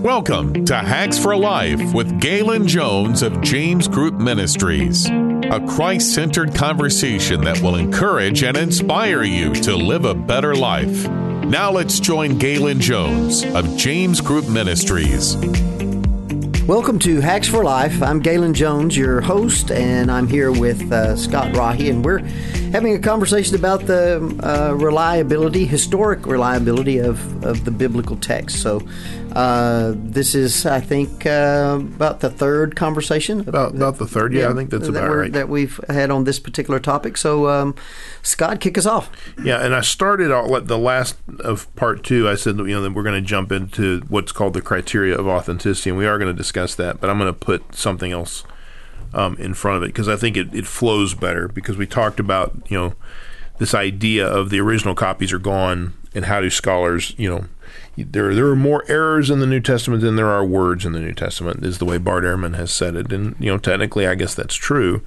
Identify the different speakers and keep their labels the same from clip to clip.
Speaker 1: Welcome to Hacks for Life with Galen Jones of James Group Ministries, a Christ centered conversation that will encourage and inspire you to live a better life. Now let's join Galen Jones of James Group Ministries.
Speaker 2: Welcome to Hacks for Life. I'm Galen Jones, your host, and I'm here with uh, Scott Rahi, and we're having a conversation about the uh, reliability, historic reliability of, of the biblical text. So, uh, this is, I think, uh, about the third conversation.
Speaker 3: About, about the third, yeah, yeah I think that's
Speaker 2: that
Speaker 3: about right.
Speaker 2: That we've had on this particular topic. So, um, Scott, kick us off.
Speaker 3: Yeah, and I started out the last of part two. I said, you know, that we're going to jump into what's called the criteria of authenticity, and we are going to discuss that. But I'm going to put something else um, in front of it because I think it, it flows better. Because we talked about, you know, this idea of the original copies are gone, and how do scholars, you know there there are more errors in the New Testament than there are words in the New Testament. Is the way Bart Ehrman has said it, and you know technically, I guess that's true.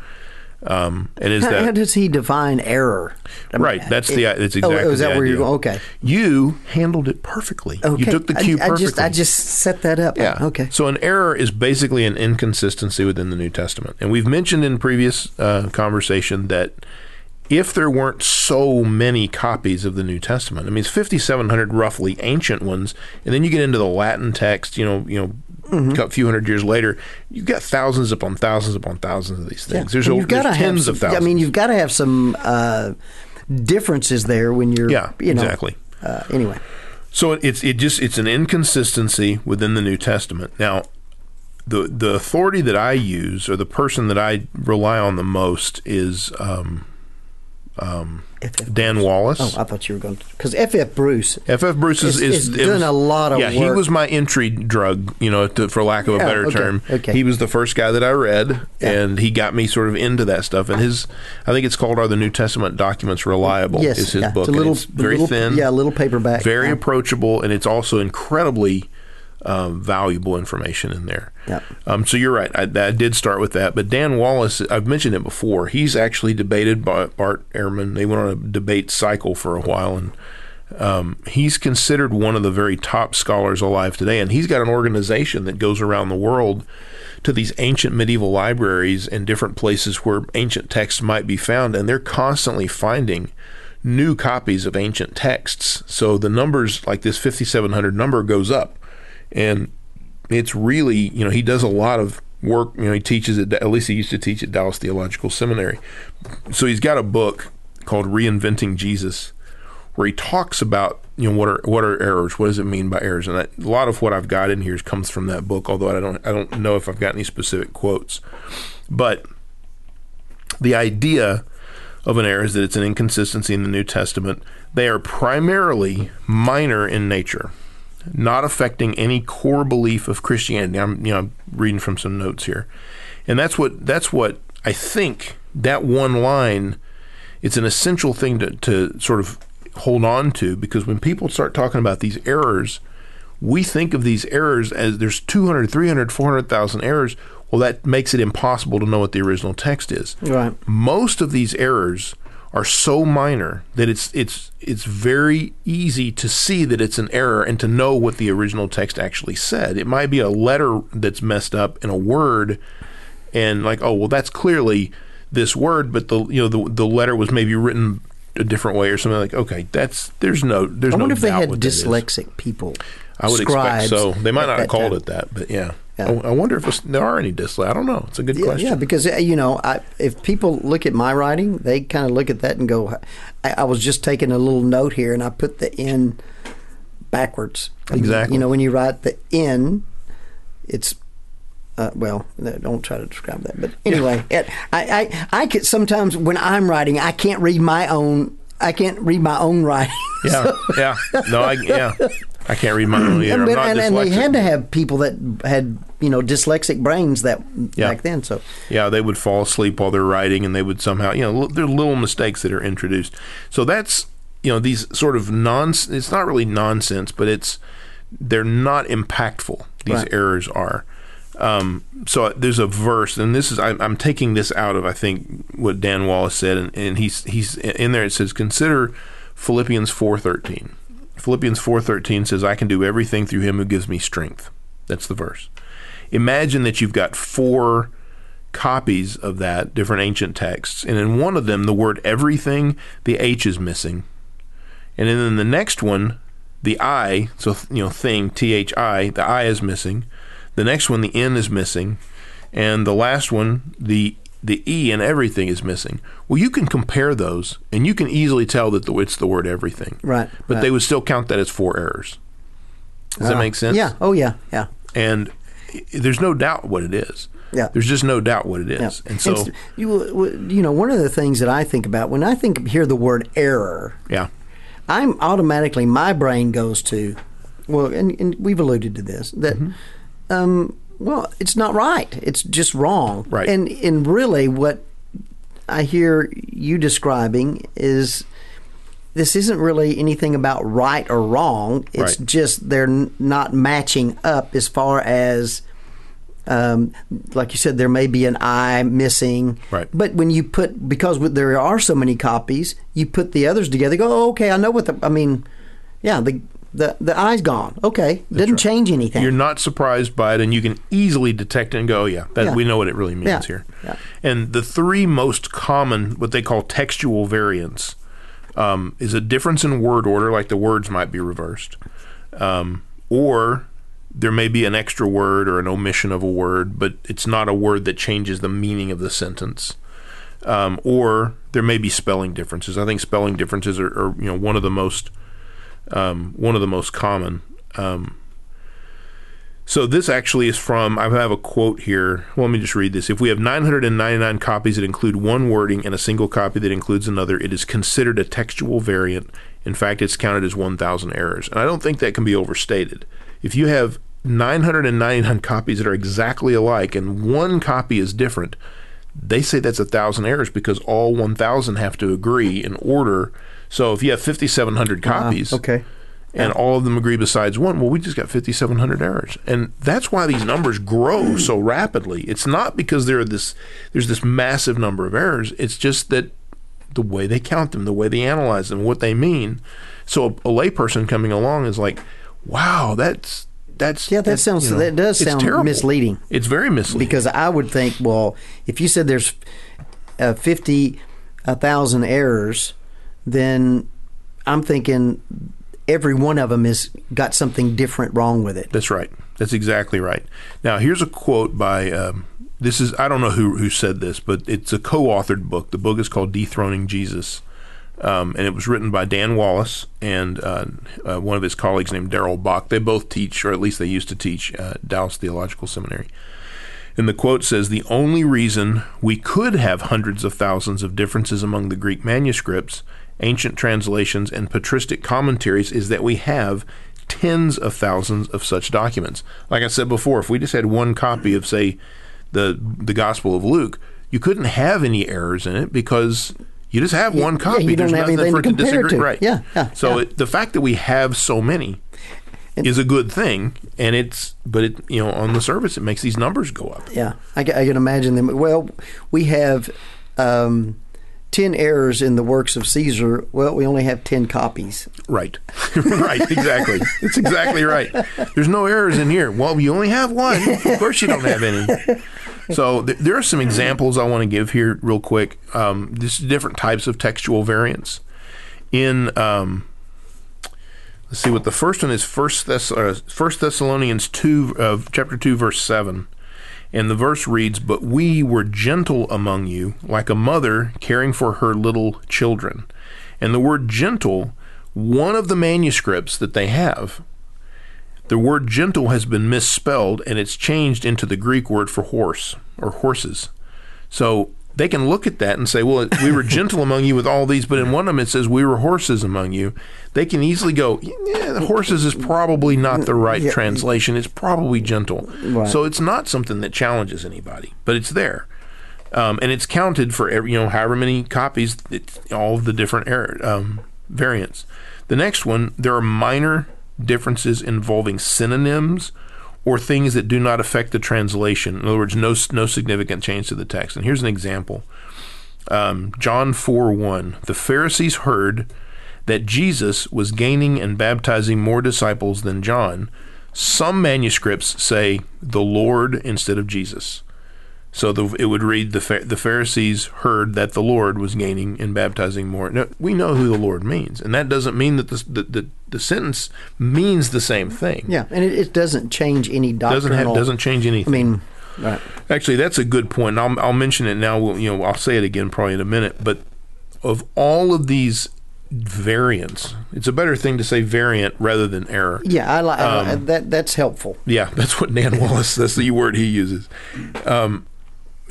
Speaker 3: Um, and is
Speaker 2: how,
Speaker 3: that
Speaker 2: how does he define error?
Speaker 3: I mean, right, that's the that's exactly.
Speaker 2: Oh, is that where
Speaker 3: you
Speaker 2: Okay,
Speaker 3: you handled it perfectly.
Speaker 2: Okay.
Speaker 3: You took the cue
Speaker 2: I, I
Speaker 3: perfectly.
Speaker 2: Just, I just set that up.
Speaker 3: Yeah.
Speaker 2: Okay.
Speaker 3: So an error is basically an inconsistency within the New Testament, and we've mentioned in previous uh, conversation that if there weren't so many copies of the New Testament. I mean, it's 5,700 roughly ancient ones, and then you get into the Latin text. You know, you know, mm-hmm. a few hundred years later, you've got thousands upon thousands upon thousands of these things.
Speaker 2: Yeah.
Speaker 3: There's,
Speaker 2: you've
Speaker 3: there's tens
Speaker 2: some,
Speaker 3: of thousands.
Speaker 2: I mean, you've got to have some uh, differences there when you're.
Speaker 3: Yeah,
Speaker 2: you know,
Speaker 3: exactly.
Speaker 2: Uh, anyway.
Speaker 3: So it's it just it's an inconsistency within the New Testament. Now, the the authority that I use or the person that I rely on the most is um, um, Dan Wallace.
Speaker 2: Oh, I thought you were going to because F.F. Bruce.
Speaker 3: F.F. Bruce is, is,
Speaker 2: is doing
Speaker 3: was,
Speaker 2: a lot of
Speaker 3: yeah.
Speaker 2: work.
Speaker 3: He was my entry drug, you know, to, for lack of a
Speaker 2: yeah,
Speaker 3: better
Speaker 2: okay,
Speaker 3: term.
Speaker 2: Okay.
Speaker 3: He was the first guy that I read,
Speaker 2: yeah.
Speaker 3: and he got me sort of into that stuff. And his, I think it's called "Are the New Testament Documents Reliable?"
Speaker 2: Yes,
Speaker 3: is his
Speaker 2: yeah.
Speaker 3: book.
Speaker 2: It's a little,
Speaker 3: it's very
Speaker 2: little,
Speaker 3: thin,
Speaker 2: yeah, a little paperback,
Speaker 3: very approachable, and it's also incredibly um, valuable information in there.
Speaker 2: Yeah.
Speaker 3: Um, so you're right. I, I, did start with that, but Dan Wallace, I've mentioned it before. He's actually debated by Bart Ehrman. They went on a debate cycle for a while, and um, he's considered one of the very top scholars alive today. And he's got an organization that goes around the world to these ancient medieval libraries and different places where ancient texts might be found, and they're constantly finding new copies of ancient texts. So the numbers, like this 5,700 number, goes up and it's really you know he does a lot of work you know he teaches at at least he used to teach at Dallas Theological Seminary. So he's got a book called Reinventing Jesus where he talks about you know what are what are errors? What does it mean by errors? And a lot of what I've got in here comes from that book although I don't I don't know if I've got any specific quotes. But the idea of an error is that it's an inconsistency in the New Testament. They are primarily minor in nature not affecting any core belief of Christianity. I'm you know reading from some notes here, and that's what that's what I think that one line. It's an essential thing to, to sort of hold on to because when people start talking about these errors, we think of these errors as there's 200, 300, 400,000 errors. Well, that makes it impossible to know what the original text is.
Speaker 2: Right.
Speaker 3: Most of these errors are so minor that it's it's it's very easy to see that it's an error and to know what the original text actually said. It might be a letter that's messed up in a word, and like, oh well, that's clearly this word, but the you know the the letter was maybe written a different way or something like. Okay, that's there's no there's
Speaker 2: I
Speaker 3: no.
Speaker 2: wonder if they had dyslexic people.
Speaker 3: I would expect so. They might not have called
Speaker 2: time.
Speaker 3: it that, but yeah.
Speaker 2: Yeah.
Speaker 3: I, I wonder if there are any dyslexia. I don't know. It's a good
Speaker 2: yeah,
Speaker 3: question.
Speaker 2: Yeah, because uh, you know, I, if people look at my writing, they kind of look at that and go, I, "I was just taking a little note here, and I put the N backwards."
Speaker 3: Exactly.
Speaker 2: You know, when you write the N, it's uh, well, don't try to describe that. But anyway, it, I, I, I could sometimes when I'm writing, I can't read my own. I can't read my own writing.
Speaker 3: Yeah,
Speaker 2: So-
Speaker 3: yeah. No, I yeah. I can't read my own either.
Speaker 2: but- and, and they had to have people that had you know dyslexic brains that
Speaker 3: Yeah.
Speaker 2: back then. So
Speaker 3: Yeah, they would fall asleep while they're writing, and they would somehow, you know, there are little mistakes that are introduced. So that's, you know, these sort of non. It's not really nonsense, but it's they're not impactful. These
Speaker 2: Right.
Speaker 3: errors are. Um, so there's a verse, and this is I'm, I'm taking this out of I think what Dan Wallace said, and, and he's he's in there. It says consider Philippians four thirteen. Philippians four thirteen says, "I can do everything through Him who gives me strength." That's the verse. Imagine that you've got four copies of that, different ancient texts, and in one of them, the word everything, the H is missing. And then in the next one, the I, so you know, thing, T H I, the I is missing. The next one, the N is missing. And the last one, the the E and everything is missing. Well, you can compare those, and you can easily tell that the, it's the word everything.
Speaker 2: Right.
Speaker 3: But
Speaker 2: right.
Speaker 3: they would still count that as four errors. Does that
Speaker 2: Uh,
Speaker 3: make sense?
Speaker 2: Yeah. Oh, yeah. Yeah.
Speaker 3: And there's no doubt what it is.
Speaker 2: Yeah.
Speaker 3: There's just no doubt what it is.
Speaker 2: Yeah.
Speaker 3: And so,
Speaker 2: It's- you, you know, one of the things that I think about when I think hear the word error,
Speaker 3: yeah,
Speaker 2: I'm automatically my brain goes to, well, and, and we've alluded to this that,
Speaker 3: Mm-hmm.
Speaker 2: um, well, it's not right. It's just wrong.
Speaker 3: Right.
Speaker 2: And and really, what I hear you describing is this isn't really anything about right or wrong. It's
Speaker 3: Right.
Speaker 2: just they're n- not matching up as far as. Um, like you said, there may be an eye missing,
Speaker 3: Right.
Speaker 2: But when you put because there are so many copies, you put the others together. Go, oh, okay, I know what the. I mean, yeah, the the the eye's gone. Okay, didn't
Speaker 3: right.
Speaker 2: change anything.
Speaker 3: you're not surprised by it, and you can easily detect it and go, yeah, that,
Speaker 2: Yeah.
Speaker 3: we know what it really means
Speaker 2: Yeah.
Speaker 3: here.
Speaker 2: Yeah.
Speaker 3: And the three most common, what they call textual variants, um, is a difference in word order, like the words might be reversed, um, or there may be an extra word or an omission of a word, but it's not a word that changes the meaning of the sentence. Um, or there may be spelling differences. I think spelling differences are, are you know one of the most um, one of the most common. Um, so this actually is from I have a quote here. Well, let me just read this. If we have 999 copies that include one wording and a single copy that includes another, it is considered a textual variant. In fact, it's counted as 1,000 errors, and I don't think that can be overstated. If you have 999 copies that are exactly alike and one copy is different, they say that's a thousand errors because all 1,000 have to agree in order. So if you have 5,700 copies,
Speaker 2: okay.
Speaker 3: and all of them agree besides one, well, we just got 5,700 errors, and that's why these numbers grow so rapidly. It's not because there are this there's this massive number of errors. It's just that the way they count them, the way they analyze them, what they mean. So a, a layperson coming along is like, "Wow, that's that's
Speaker 2: Yeah, that
Speaker 3: that's,
Speaker 2: sounds-
Speaker 3: you know,
Speaker 2: that does sound
Speaker 3: terrible.
Speaker 2: misleading.
Speaker 3: It's very misleading
Speaker 2: because I would think, well, if you said there's uh, fifty thousand errors, then I'm thinking every one of them has got something different wrong with it.
Speaker 3: That's right. That's exactly right. Now, here's a quote by um, this is I don't know who who said this, but it's a co-authored book. The book is called Dethroning Jesus, um, and it was written by Dan Wallace and uh, uh, one of his colleagues named Darrell Bock. They both teach, or at least they used to teach, uh, Dallas Theological Seminary. And the quote says The only reason we could have hundreds of thousands of differences among the Greek manuscripts, ancient translations, and patristic commentaries is that we have tens of thousands of such documents. Like I said before, if we just had one copy of, say, the, the Gospel of Luke, you couldn't have any errors in it because you just have one copy.
Speaker 2: you don't
Speaker 3: There's
Speaker 2: have
Speaker 3: nothing for
Speaker 2: to
Speaker 3: it to
Speaker 2: compare
Speaker 3: disagree.
Speaker 2: to.
Speaker 3: Right.
Speaker 2: Yeah, yeah,
Speaker 3: So
Speaker 2: yeah.
Speaker 3: It, the fact that we have so many is a good thing, and it's but it you know on the surface it makes these numbers go up.
Speaker 2: Yeah, I, I can imagine them. Well, we have um, ten errors in the works of Caesar. Well, we only have ten copies.
Speaker 3: Right, right, exactly. It's exactly right. There's no errors in here. Well, you only have one. Of course, you don't have any. So th- there are some examples I want to give here real quick. Um, this different types of textual variants. In um, let's see what the first one is. First, Thess- uh, Thessalonians two, uh, chapter two, verse seven. And the verse reads, But we were gentle among you, like a mother caring for her little children. And the word gentle, one of the manuscripts that they have, the word gentle has been misspelled and it's changed into the Greek word for horse or horses. So they can look at that and say, well, we were gentle among you with all these, but in one of them it says we were horses among you. They can easily go, yeah, the horses is probably not the right translation. It's probably gentle.
Speaker 2: Right.
Speaker 3: So it's not something that challenges anybody, but it's there. Um, and it's counted for every, you know however many copies, it's all of the different error, um, variants. The next one, there are minor differences involving synonyms or things that do not affect the translation. In other words, no no significant change to the text. And here's an example: um, John four one. The Pharisees heard that Jesus was gaining and baptizing more disciples than John, Some manuscripts say the Lord instead of Jesus. So the, it would read the the Pharisees heard that the Lord was gaining and baptizing more. Now, we know who the Lord means, and that doesn't mean that the the, the, the sentence means the same thing.
Speaker 2: Yeah, and it, it doesn't change any doctrinal.
Speaker 3: Doesn't have, doesn't change anything.
Speaker 2: I mean, right.
Speaker 3: Actually, that's a good point. I'll I'll mention it now. We'll, you know, I'll say it again probably in a minute. But of all of these variants. It's a better thing to say variant rather than error.
Speaker 2: Yeah, I like um, that. That's helpful.
Speaker 3: Yeah, that's what Dan Wallace. that's the word he uses. Um,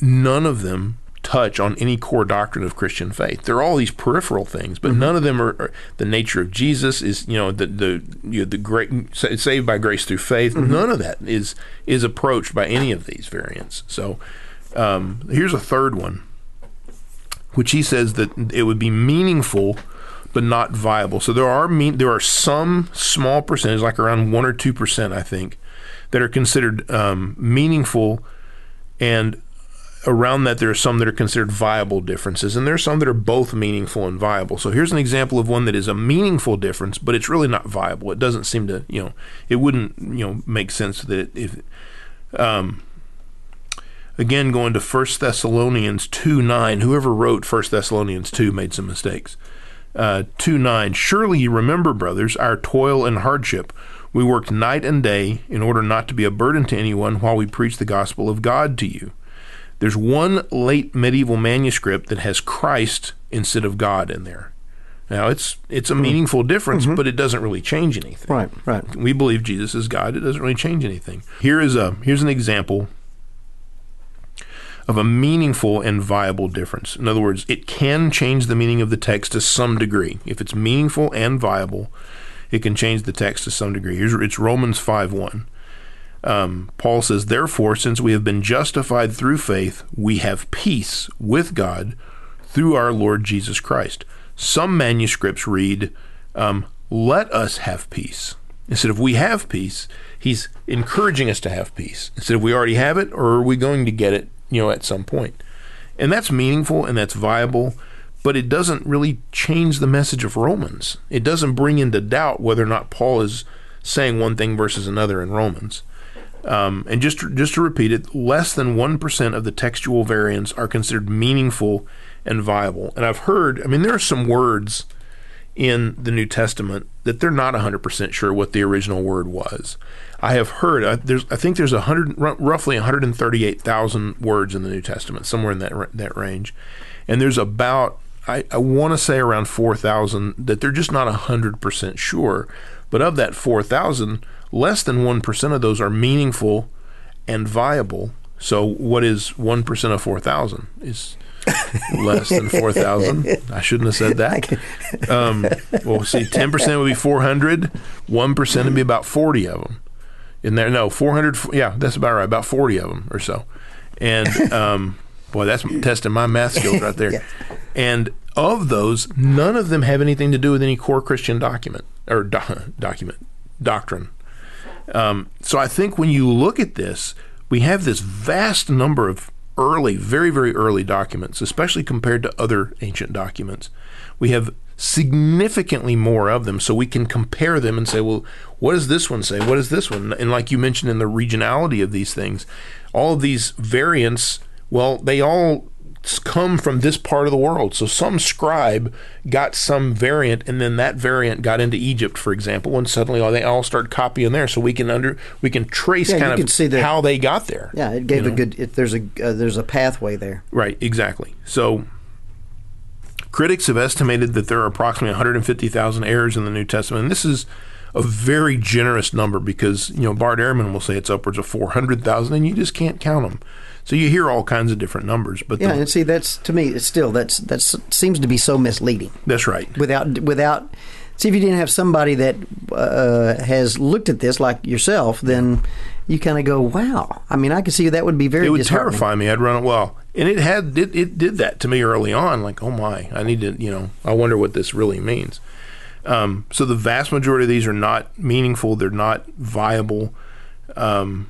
Speaker 3: none of them touch on any core doctrine of Christian faith. They're all these peripheral things, but mm-hmm. none of them are, are, the nature of Jesus. Is you know the the you know, the great saved by grace through faith. Mm-hmm. None of that is is approached by any of these variants. So um, here's a third one, which he says that it would be meaningful but not viable. So there are mean there are some small percentage, like around one or two percent, I think, that are considered um, meaningful, and around that there are some that are considered viable differences, and there are some that are both meaningful and viable. So here's an example of one that is a meaningful difference, but it's really not viable. It doesn't seem to, you know, it wouldn't, you know, make sense that it, if. Um, again, going to 1 Thessalonians 2 9, whoever wrote 1 Thessalonians 2 made some mistakes uh, 2 9. Surely you remember, brothers, our toil and hardship. We worked night and day in order not to be a burden to anyone while we preached the gospel of God to you. There's one late medieval manuscript that has Christ instead of God in there. Now it's it's a hmm. meaningful difference, mm-hmm. but it doesn't really change anything.
Speaker 2: Right, right.
Speaker 3: We believe Jesus is God. It doesn't really change anything. Here is a here's an example of a meaningful and viable difference. In other words, it can change the meaning of the text to some degree. If it's meaningful and viable, it can change the text to some degree. Here's it's Romans 5 1. Um, Paul says, Therefore, since we have been justified through faith, we have peace with God through our Lord Jesus Christ. Some manuscripts read, um, Let us have peace. Instead of we have peace, he's encouraging us to have peace. Instead of we already have it, or are we going to get it you know, at some point. And that's meaningful and that's viable, but it doesn't really change the message of Romans. It doesn't bring into doubt whether or not Paul is saying one thing versus another in Romans. Um, and just to, just to repeat it, less than one percent of the textual variants are considered meaningful and viable. And I've heard, I mean, there are some words in the New Testament that they're not 100% sure what the original word was. I have heard there's I think there's a hundred roughly 138,000 words in the New Testament somewhere in that that range, and there's about I, I want to say around 4,000 that they're just not 100% sure. But of that 4,000, less than 1% of those are meaningful and viable. So what is 1% of 4,000? Is less than 4,000. I shouldn't have said that. Um, well, see, 10% would be 400, 1% would be about 40 of them in there. No, 400. Yeah, that's about right. About 40 of them or so. And um, boy, that's testing my math skills right there. And of those, none of them have anything to do with any core Christian document or do- document doctrine. Um, so I think when you look at this, we have this vast number of early, very, very early documents, especially compared to other ancient documents. We have significantly more of them so we can compare them and say, well, what does this one say? What does this one? And like you mentioned in the regionality of these things, all of these variants, well, they all come from this part of the world. So some scribe got some variant, and then that variant got into Egypt, for example, and suddenly all they all start copying there. So we can under we can trace yeah, kind of see the, how they got there.
Speaker 2: Yeah, it gave a know? good. It, there's a uh, there's a pathway there.
Speaker 3: Right. Exactly. So Critics have estimated that there are approximately 150,000 errors in the New Testament. And this is a very generous number because, you know, Bart Ehrman will say it's upwards of 400,000 and you just can't count them. So you hear all kinds of different numbers, but
Speaker 2: yeah, the, and see that's to me it's still that's that seems to be so misleading.
Speaker 3: That's right.
Speaker 2: Without without see if you didn't have somebody that uh, has looked at this like yourself, then you kind of go, wow. I mean, I can see that would be very.
Speaker 3: It would terrify me. I'd run it well and it had it, it did that to me early on like oh my i need to you know i wonder what this really means um, so the vast majority of these are not meaningful they're not viable um,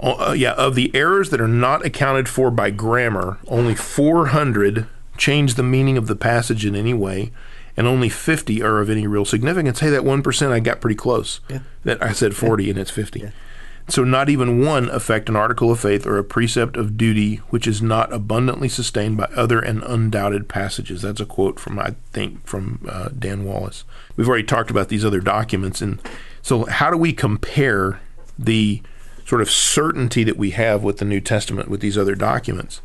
Speaker 3: uh, yeah of the errors that are not accounted for by grammar only 400 change the meaning of the passage in any way and only 50 are of any real significance. Hey, that 1% I got pretty close.
Speaker 2: Yeah.
Speaker 3: That I said 40 and it's 50. So not even one affect an article of faith or a precept of duty which is not abundantly sustained by other and undoubted passages. That's a quote from I think from uh, Dan Wallace. We've already talked about these other documents, and so how do we compare the sort of certainty that we have with the New Testament with these other documents?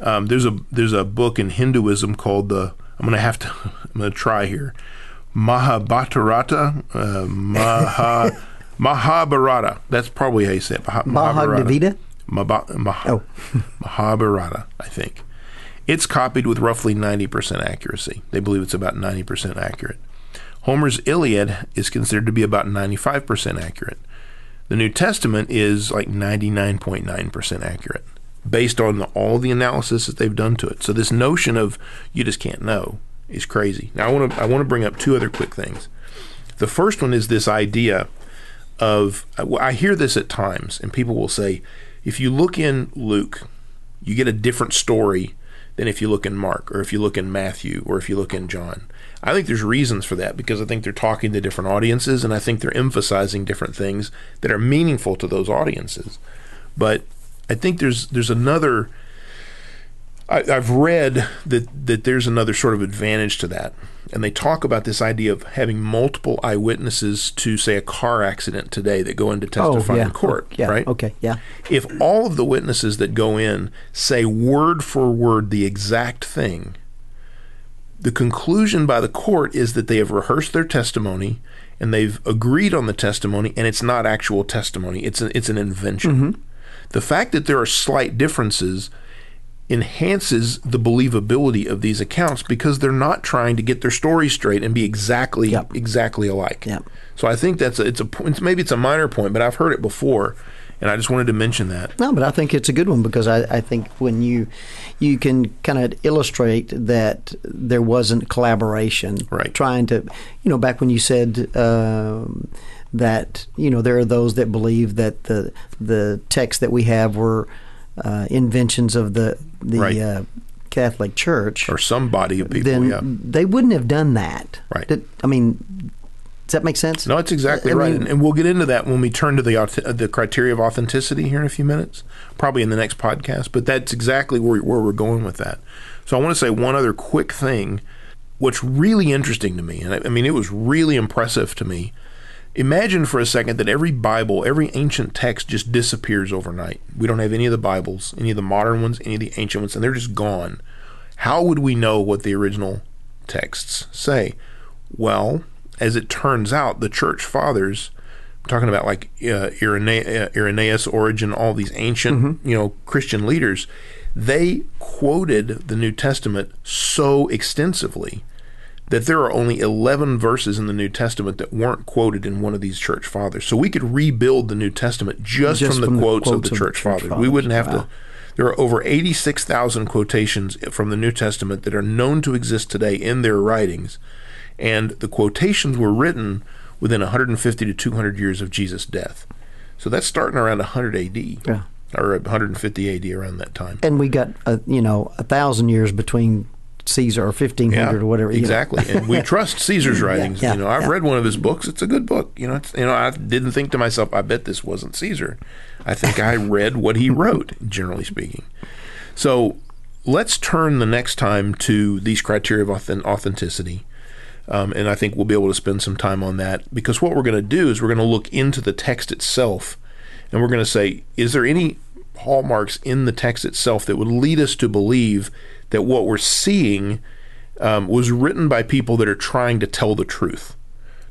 Speaker 3: Um, there's a there's a book in Hinduism called the I'm going to have to I'm going to try here Mahabharata uh, Maha. Mahabharata. That's probably how you say it. Maha-
Speaker 2: Bhagavad Gita?
Speaker 3: Maba- Maha-
Speaker 2: Oh.
Speaker 3: Mahabharata, I think. It's copied with roughly 90% accuracy. They believe it's about 90% accurate. Homer's Iliad is considered to be about 95% accurate. The New Testament is like 99.9% accurate based on the, all the analysis that they've done to it. So this notion of you just can't know is crazy. Now I want to I want to bring up two other quick things. The first one is this idea of I hear this at times, and people will say, if you look in Luke, you get a different story than if you look in Mark, or if you look in Matthew, or if you look in John. I think there's reasons for that because I think they're talking to different audiences, and I think they're emphasizing different things that are meaningful to those audiences. But I think there's there's another. I, I've read that that there's another sort of advantage to that, and they talk about this idea of having multiple eyewitnesses to, say, a car accident today that go in to testify
Speaker 2: oh, yeah.
Speaker 3: in court.
Speaker 2: Oh, yeah.
Speaker 3: Right?
Speaker 2: Okay. Yeah.
Speaker 3: If all of the witnesses that go in say word for word the exact thing, the conclusion by the court is that they have rehearsed their testimony and they've agreed on the testimony, and it's not actual testimony. It's a, it's an invention. Mm-hmm. The fact that there are slight differences enhances the believability of these accounts because they're not trying to get their story straight and be exactly
Speaker 2: Yep.
Speaker 3: exactly alike.
Speaker 2: Yep.
Speaker 3: So I think that's a, it's a it's, maybe it's a minor point, but I've heard it before, and I just wanted to mention that.
Speaker 2: No, but I think it's a good one because I, I think when you you can kind of illustrate that there wasn't collaboration,
Speaker 3: Right.
Speaker 2: Trying to, you know, back when you said um, that, you know, there are those that believe that the the texts that we have were uh, inventions of the the
Speaker 3: Right.
Speaker 2: uh, Catholic Church,
Speaker 3: Or some body of people,
Speaker 2: then
Speaker 3: yeah.
Speaker 2: they wouldn't have done that,
Speaker 3: Right.
Speaker 2: Did- I mean, does that make sense?
Speaker 3: No, it's exactly
Speaker 2: I
Speaker 3: right,
Speaker 2: mean-
Speaker 3: and, and we'll get into that when we turn to the uh, the criteria of authenticity here in a few minutes, probably in the next podcast. But that's exactly where where we're going with that. So I want to say one other quick thing. What's really interesting to me, and I, I mean, it was really impressive to me. Imagine for a second that every Bible, every ancient text just disappears overnight. We don't have any of the Bibles, any of the modern ones, any of the ancient ones, and they're just gone. How would we know what the original texts say? Well, as it turns out, the church fathers, I'm talking about like uh, Irene- uh, Irenaeus, Origen, all these ancient, you know, Christian leaders, they quoted the New Testament so extensively that there are only 11 verses in the New Testament that weren't quoted in one of these church fathers. So we could rebuild the New Testament just,
Speaker 2: Just
Speaker 3: from,
Speaker 2: from
Speaker 3: the
Speaker 2: the
Speaker 3: quotes, of the
Speaker 2: of the
Speaker 3: church,
Speaker 2: church
Speaker 3: fathers. We wouldn't have
Speaker 2: Wow.
Speaker 3: to. There are over 86,000 quotations from the New Testament that are known to exist today in their writings. And the quotations were written within 150 to 200 years of Jesus' death. So that's starting around 100 AD.
Speaker 2: Yeah.
Speaker 3: Or 150 AD around that time.
Speaker 2: and we got a, you know a thousand years between Caesar or fifteen hundred or whatever.
Speaker 3: Exactly, and we trust Caesar's writings.
Speaker 2: yeah,
Speaker 3: you know, I've
Speaker 2: yeah.
Speaker 3: read one of his books. It's a good book. You know, it's, you know, I didn't think to myself, I bet this wasn't Caesar. I think I read what he wrote, generally speaking. So let's turn the next time to these criteria of authenticity. Um, and I think we'll be able to spend some time on that because what we're going to do is we're going to look into the text itself and we're going to say, is there any hallmarks in the text itself that would lead us to believe that what we're seeing um, was written by people that are trying to tell the truth?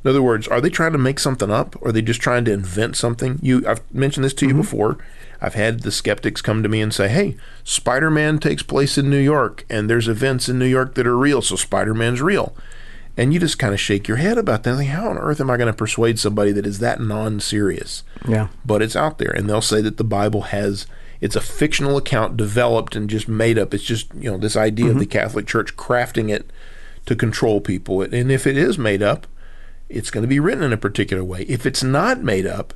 Speaker 3: In other words, are they trying to make something up, or are they just trying to invent something? You, I've mentioned this to you before. I've had the skeptics come to me and say, "Hey, Spider-Man takes place in New York, and there's events in New York that are real, so Spider-Man's real." And you just kind of shake your head about that. Like, how on earth am I going to persuade somebody that is that non-serious?
Speaker 2: Yeah.
Speaker 3: but it's out there and they'll say that the bible has it's a fictional account developed and just made up it's just you know this idea of the catholic church crafting it to control people and if it is made up it's going to be written in a particular way if it's not made up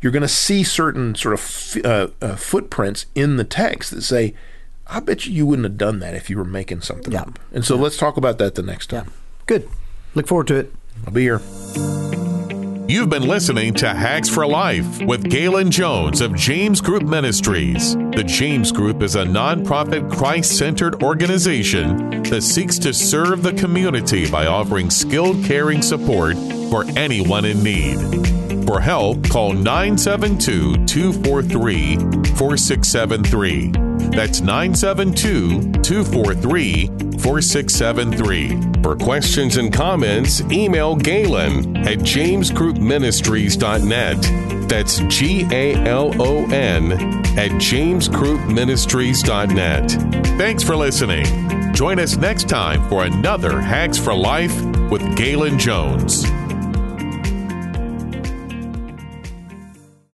Speaker 3: you're going to see certain sort of uh, uh, footprints in the text that say i bet you you wouldn't have done that if you were making something
Speaker 2: Yeah.
Speaker 3: up and so let's talk about that the next time
Speaker 2: Good. Look forward to it.
Speaker 3: I'll be here.
Speaker 1: You've been listening to Hacks for Life with Galen Jones of James Group Ministries. The James Group is a nonprofit Christ centered organization that seeks to serve the community by offering skilled caring support for anyone in need. For help, call 972 243 4673. That's 972 243 4673. For questions and comments, email Galen at jamesgroupministries.net. That's G A L O N at jamesgroupministries.net. Thanks for listening. Join us next time for another Hacks for Life with Galen Jones.